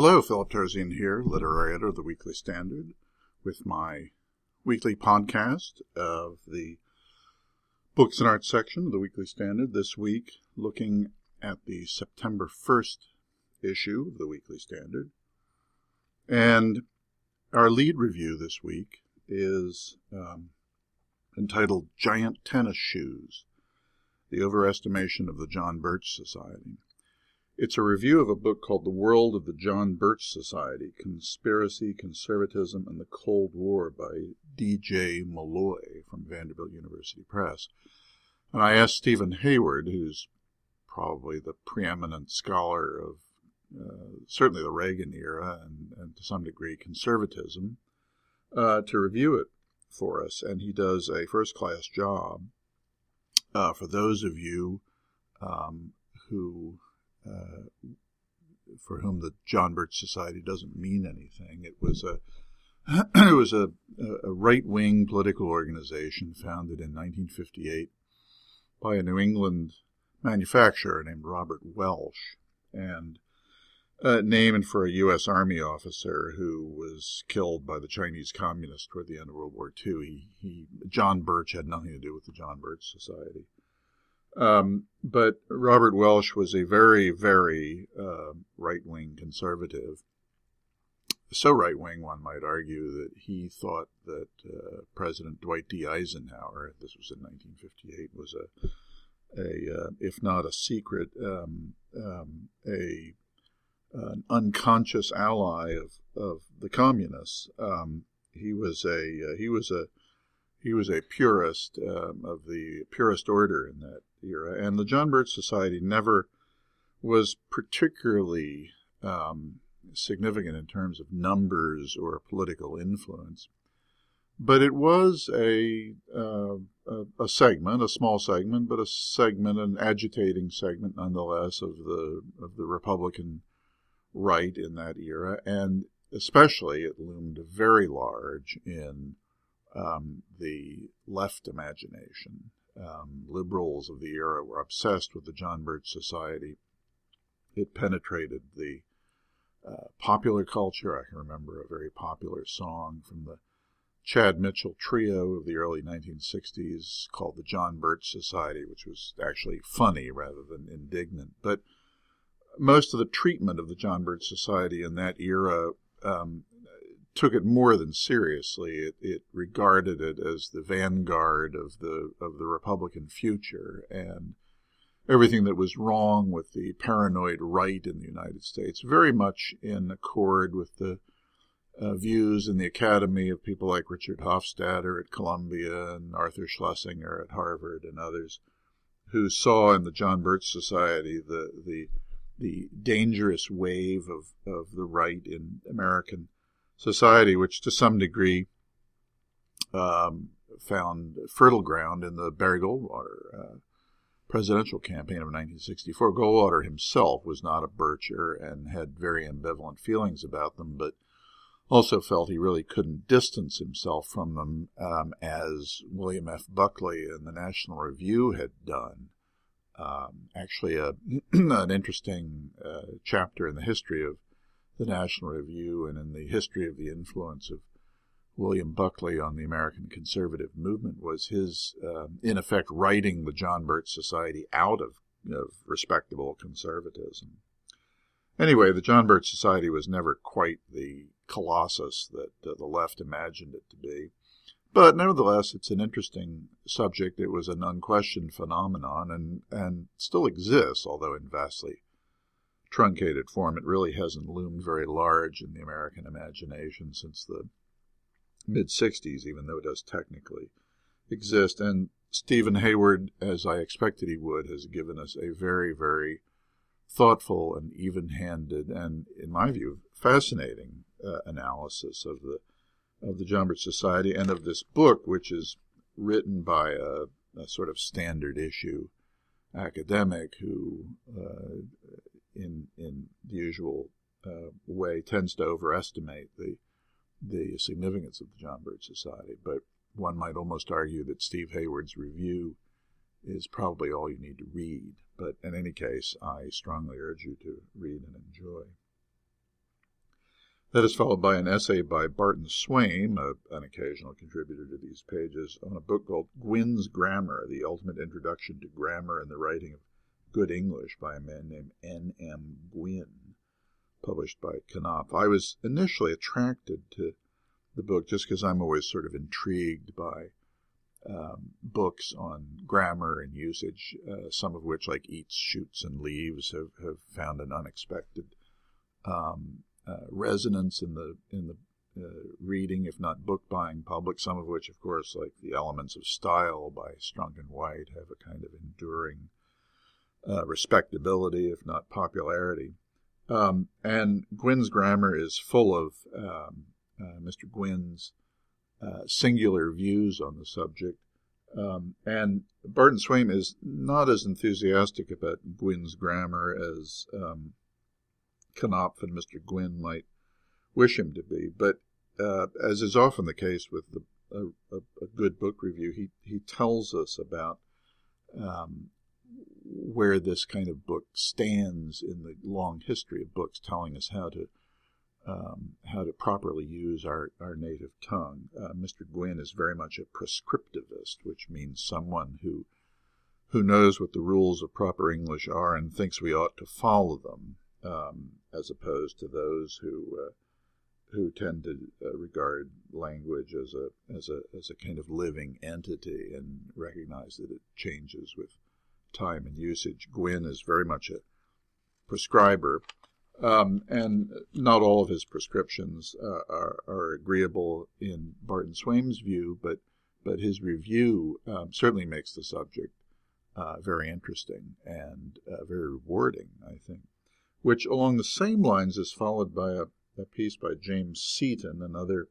Hello, Philip Terzian here, literary editor of the Weekly Standard, with my weekly podcast of the Books and Arts section of the Weekly Standard. This week, looking at the September 1st issue of the Weekly Standard. And our lead review this week is um, entitled Giant Tennis Shoes The Overestimation of the John Birch Society. It's a review of a book called The World of the John Birch Society Conspiracy, Conservatism, and the Cold War by D.J. Mulloy from Vanderbilt University Press. And I asked Stephen Hayward, who's probably the preeminent scholar of uh, certainly the Reagan era and, and, to some degree conservatism, uh, to review it for us. And he does a first class job. Uh, for those of you um, who uh, for whom the John Birch Society doesn't mean anything. It was a it was a, a right wing political organization founded in 1958 by a New England manufacturer named Robert Welch, and uh, named for a U.S. Army officer who was killed by the Chinese communists toward the end of World War II. He, he John Birch had nothing to do with the John Birch Society. Um, but Robert Welch was a very, very uh, right wing conservative. So right wing, one might argue, that he thought that uh, President Dwight D. Eisenhower, this was in 1958, was a, a uh, if not a secret, um, um, a an unconscious ally of, of the communists. Um, he was a uh, he was a he was a purist um, of the purist order in that era, and the John Birch Society never was particularly um, significant in terms of numbers or political influence. But it was a, uh, a, a segment, a small segment, but a segment, an agitating segment nonetheless of the of the Republican right in that era, and especially it loomed very large in um, the left imagination. Um, liberals of the era were obsessed with the John Birch Society. It penetrated the uh, popular culture. I can remember a very popular song from the Chad Mitchell trio of the early 1960s called the John Birch Society, which was actually funny rather than indignant. But most of the treatment of the John Birch Society in that era um, took it more than seriously. It, it regarded it as the vanguard of the of the Republican future and everything that was wrong with the paranoid right in the United States, very much in accord with the uh, views in the academy of people like Richard Hofstadter at Columbia and Arthur Schlesinger at Harvard and others, who saw in the John Birch Society the the the dangerous wave of, of the right in American society, which to some degree um, found fertile ground in the Barry Goldwater uh, presidential campaign of 1964. Goldwater himself was not a Bircher and had very ambivalent feelings about them, but also felt he really couldn't distance himself from them um, as William F. Buckley in the National Review had done. Um, actually, a, an interesting uh, chapter in the history of the National Review and in the history of the influence of William Buckley on the American conservative movement was his, uh, in effect, writing the John Birch Society out of, of respectable conservatism. Anyway, the John Birch Society was never quite the colossus that uh, the left imagined it to be. But nevertheless, it's an interesting subject. It was an unquestioned phenomenon and, and still exists, although in vastly truncated form. It really hasn't loomed very large in the American imagination since the mid 60s, even though it does technically exist. And Stephen Hayward, as I expected he would, has given us a very, very thoughtful and even handed and, in my view, fascinating uh, analysis of the of the Birch Society and of this book, which is written by a, a sort of standard issue academic who uh, in in the usual uh, way tends to overestimate the the significance of the John Birch Society. But one might almost argue that Steve Hayward's review is probably all you need to read. But in any case, I strongly urge you to read and enjoy. That is followed by an essay by Barton Swaim, a, an occasional contributor to these pages, on a book called Gwynne's Grammar, The Ultimate Introduction to Grammar and the Writing of Good English by a man named N. M. Gwynne, published by Knopf. I was initially attracted to the book just because I'm always sort of intrigued by um, books on grammar and usage, uh, some of which, like Eats, Shoots, and Leaves, have, have found an unexpected um, uh, resonance in the in the uh, reading, if not book buying public. Some of which, of course, like the Elements of Style by Strunk and White, have a kind of enduring uh, respectability, if not popularity. Um, and Gwynne's grammar is full of um, uh, Mr. Gwynne's uh, singular views on the subject. Um, and Barton Swaim is not as enthusiastic about Gwynne's grammar as um, Knopf and Mr. Gwynne might wish him to be. But uh, as is often the case with the, a, a, good book review, he, he tells us about um, where this kind of book stands in the long history of books, telling us how to um, how to properly use our, our native tongue. Uh, Mr. Gwynne is very much a prescriptivist, which means someone who who knows what the rules of proper English are and thinks we ought to follow them um, as opposed to those who uh, who tend to uh, regard language as a as a as a kind of living entity and recognize that it changes with time and usage. Gwynne is very much a prescriber, um, and not all of his prescriptions uh, are, are, agreeable in Barton Swaim's view, but but his review um, certainly makes the subject uh, very interesting and uh, very rewarding, I think which along the same lines is followed by a, a piece by James Seaton, another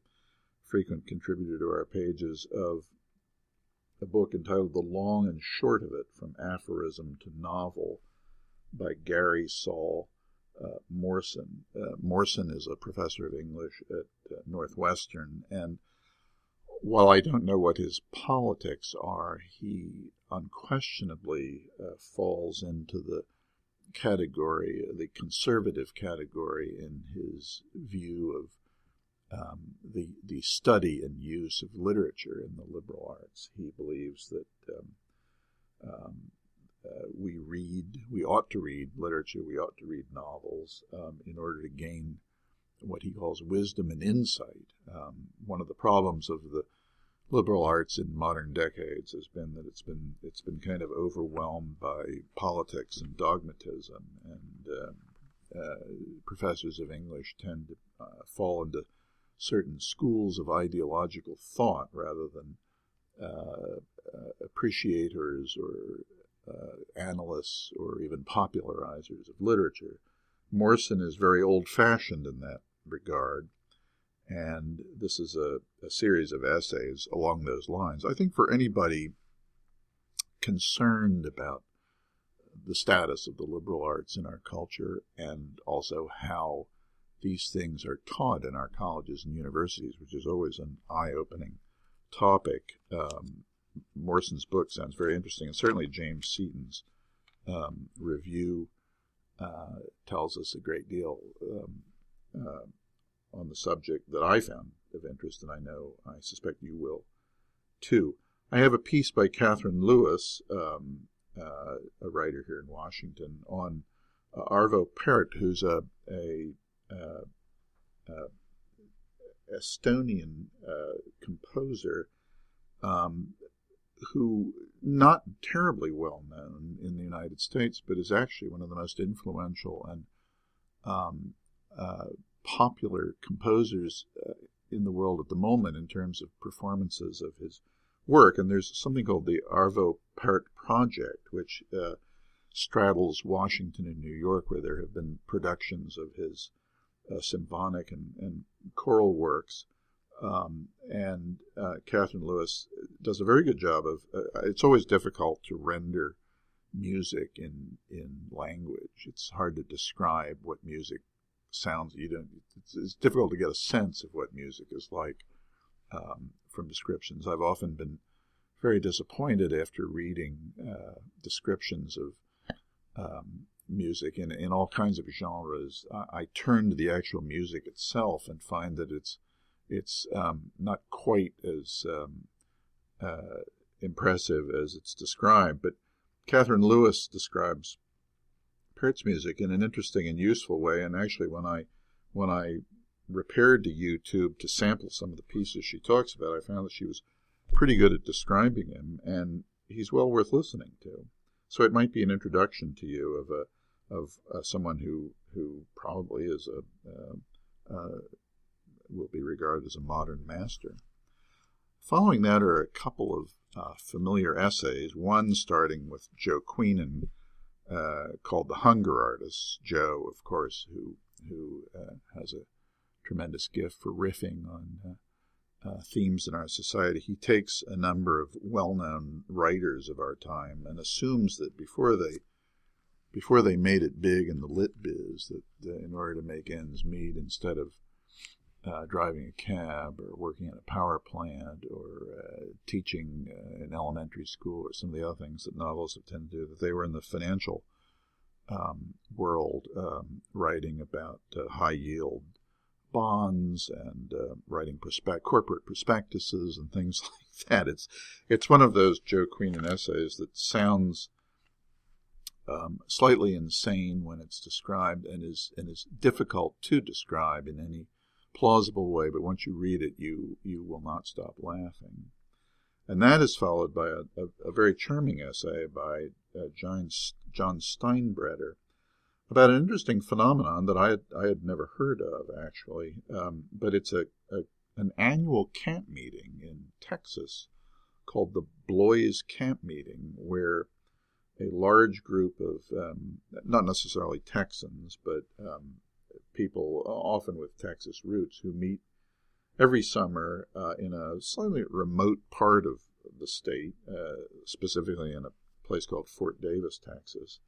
frequent contributor to our pages, of a book entitled The Long and Short of It From Aphorism to Novel by Gary Saul uh, Morson. Uh, Morson is a professor of English at uh, Northwestern, and while I don't know what his politics are, he unquestionably uh, falls into the category, the conservative category, in his view of um, the the study and use of literature in the liberal arts. He believes that um, um, uh, we read, we ought to read literature, we ought to read novels um, in order to gain what he calls wisdom and insight. Um, one of the problems of the liberal arts in modern decades has been that it's been it's been kind of overwhelmed by politics and dogmatism, and uh, uh, professors of English tend to uh, fall into certain schools of ideological thought rather than uh, uh, appreciators or uh, analysts or even popularizers of literature. Morrison is very old-fashioned in that regard and this is a, a series of essays along those lines. I think for anybody concerned about the status of the liberal arts in our culture and also how these things are taught in our colleges and universities, which is always an eye opening topic. Um, Morson's book sounds very interesting, and certainly James Seaton's um, review uh, tells us a great deal. Um, uh, on the subject that I found of interest, and I know I suspect you will too. I have a piece by Catherine Lewis, um, uh, a writer here in Washington, on uh, Arvo Pärt, who's a, a Estonian uh, composer um, who not terribly well known in the United States, but is actually one of the most influential and um, uh, popular composers uh, in the world at the moment in terms of performances of his work. And there's something called the Arvo Pärt Project, which uh, straddles Washington and New York, where there have been productions of his uh, symphonic and, and, choral works. Um, and uh, Catherine Lewis does a very good job of. Uh, it's always difficult to render music in in language. It's hard to describe what music sounds you don't it's, it's, difficult to get a sense of what music is like um, from descriptions i've often been very disappointed after reading uh, descriptions of um, music in in all kinds of genres, I, I turn to the actual music itself and find that it's it's um, not quite as um, uh, impressive as it's described. But Catherine Lewis describes Pärt's music in an interesting and useful way. And actually, when I when I repaired to YouTube to sample some of the pieces she talks about, I found that she was pretty good at describing him, and he's well worth listening to. So it might be an introduction to you of a of uh, someone who who probably is a uh, uh, will be regarded as a modern master. Following that are a couple of uh, familiar essays. One starting with Joe Queenan, uh, called "The Hunger Artist." Joe, of course, who who has a tremendous gift for riffing on uh, themes in our society. He takes a number of well-known writers of our time and assumes that before they before they made it big in the lit biz, that, that in order to make ends meet, instead of uh, driving a cab or working at a power plant or uh, teaching uh, in elementary school or some of the other things that novels have tended to do, that they were in the financial um, world um, writing about uh, high yield bonds and uh, writing prospect, corporate prospectuses and things like that. It's it's one of those Joe Queenan essays that sounds um, slightly insane when it's described and is and is difficult to describe in any plausible way. But once you read it, you you will not stop laughing. And that is followed by a, a, a very charming essay by uh, John, John Steinbreder about an interesting phenomenon that I had, I had never heard of, actually. Um, but it's a, a, an annual camp meeting in Texas called the Bloys Camp Meeting, where a large group of, um, not necessarily Texans, but um, people often with Texas roots who meet every summer uh, in a slightly remote part of the state, uh, specifically in a place called Fort Davis, Texas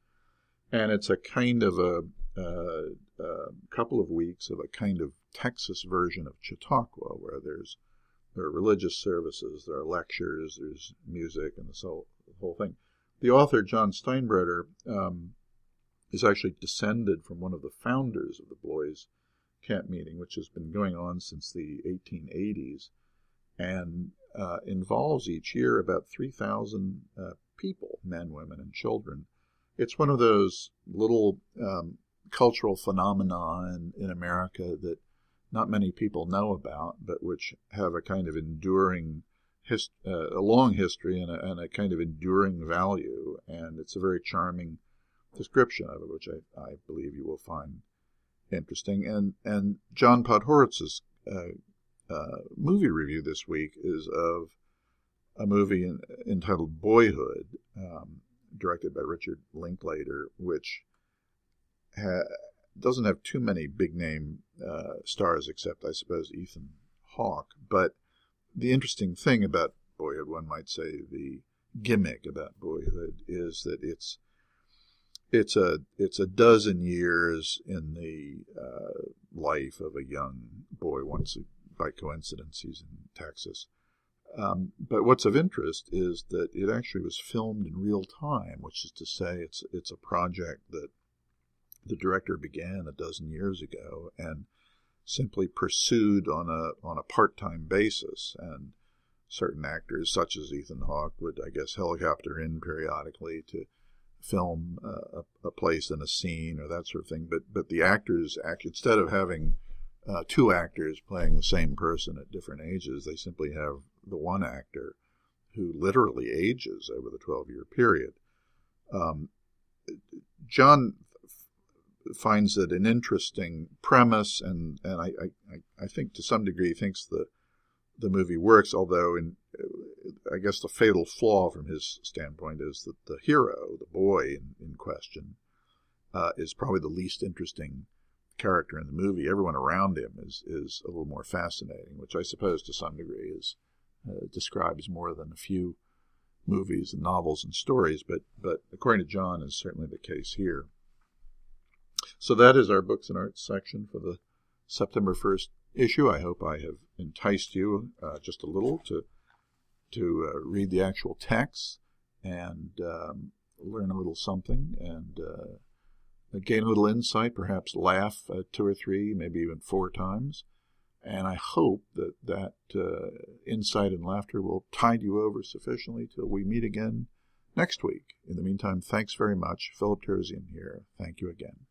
and it's a kind of a, a, a, couple of weeks of a kind of Texas version of Chautauqua, where there's there are religious services, there are lectures, there's music, and the whole, whole thing. The author John Steinbreder um, is actually descended from one of the founders of the Bloys Camp Meeting, which has been going on since the 1880s, and uh, involves each year about 3,000 uh, people, men, women, and children. It's one of those little um, cultural phenomena in, in America that not many people know about, but which have a kind of enduring, hist- uh, a long history and a, and a, kind of enduring value. And it's a very charming description of it, which I, I believe you will find interesting. And and John Podhoretz's uh, uh, movie review this week is of a movie in, entitled Boyhood. Um, directed by Richard Linklater, which ha- doesn't have too many big name uh, stars, except I suppose Ethan Hawke. But the interesting thing about Boyhood, one might say, the gimmick about Boyhood is that it's it's a it's a dozen years in the uh, life of a young boy. Once by coincidence, he's in Texas um, but what's of interest is that it actually was filmed in real time, which is to say, it's it's a project that the director began a dozen years ago and simply pursued on a on a part time basis. And certain actors, such as Ethan Hawke, would I guess helicopter in periodically to film uh, a, a place in a scene or that sort of thing. But but the actors act instead of having uh, two actors playing the same person at different ages, they simply have the one actor who literally ages over the 12 year period. Um, John finds it an interesting premise, and, and I, I, I think to some degree thinks the, the movie works, although in, I guess the fatal flaw from his standpoint is that the hero, the boy in, in question, uh, is probably the least interesting character in the movie. Everyone around him is, is a little more fascinating, which I suppose to some degree is uh, describes more than a few movies and novels and stories, but, but according to John, is certainly the case here. So that is our books and arts section for the September 1st issue. I hope I have enticed you uh, just a little to to uh, read the actual text and um, learn a little something and uh, gain a little insight, perhaps laugh two or three, maybe even four times. And I hope that that uh, insight and laughter will tide you over sufficiently till we meet again next week. In the meantime, thanks very much. Philip Terzian here. Thank you again.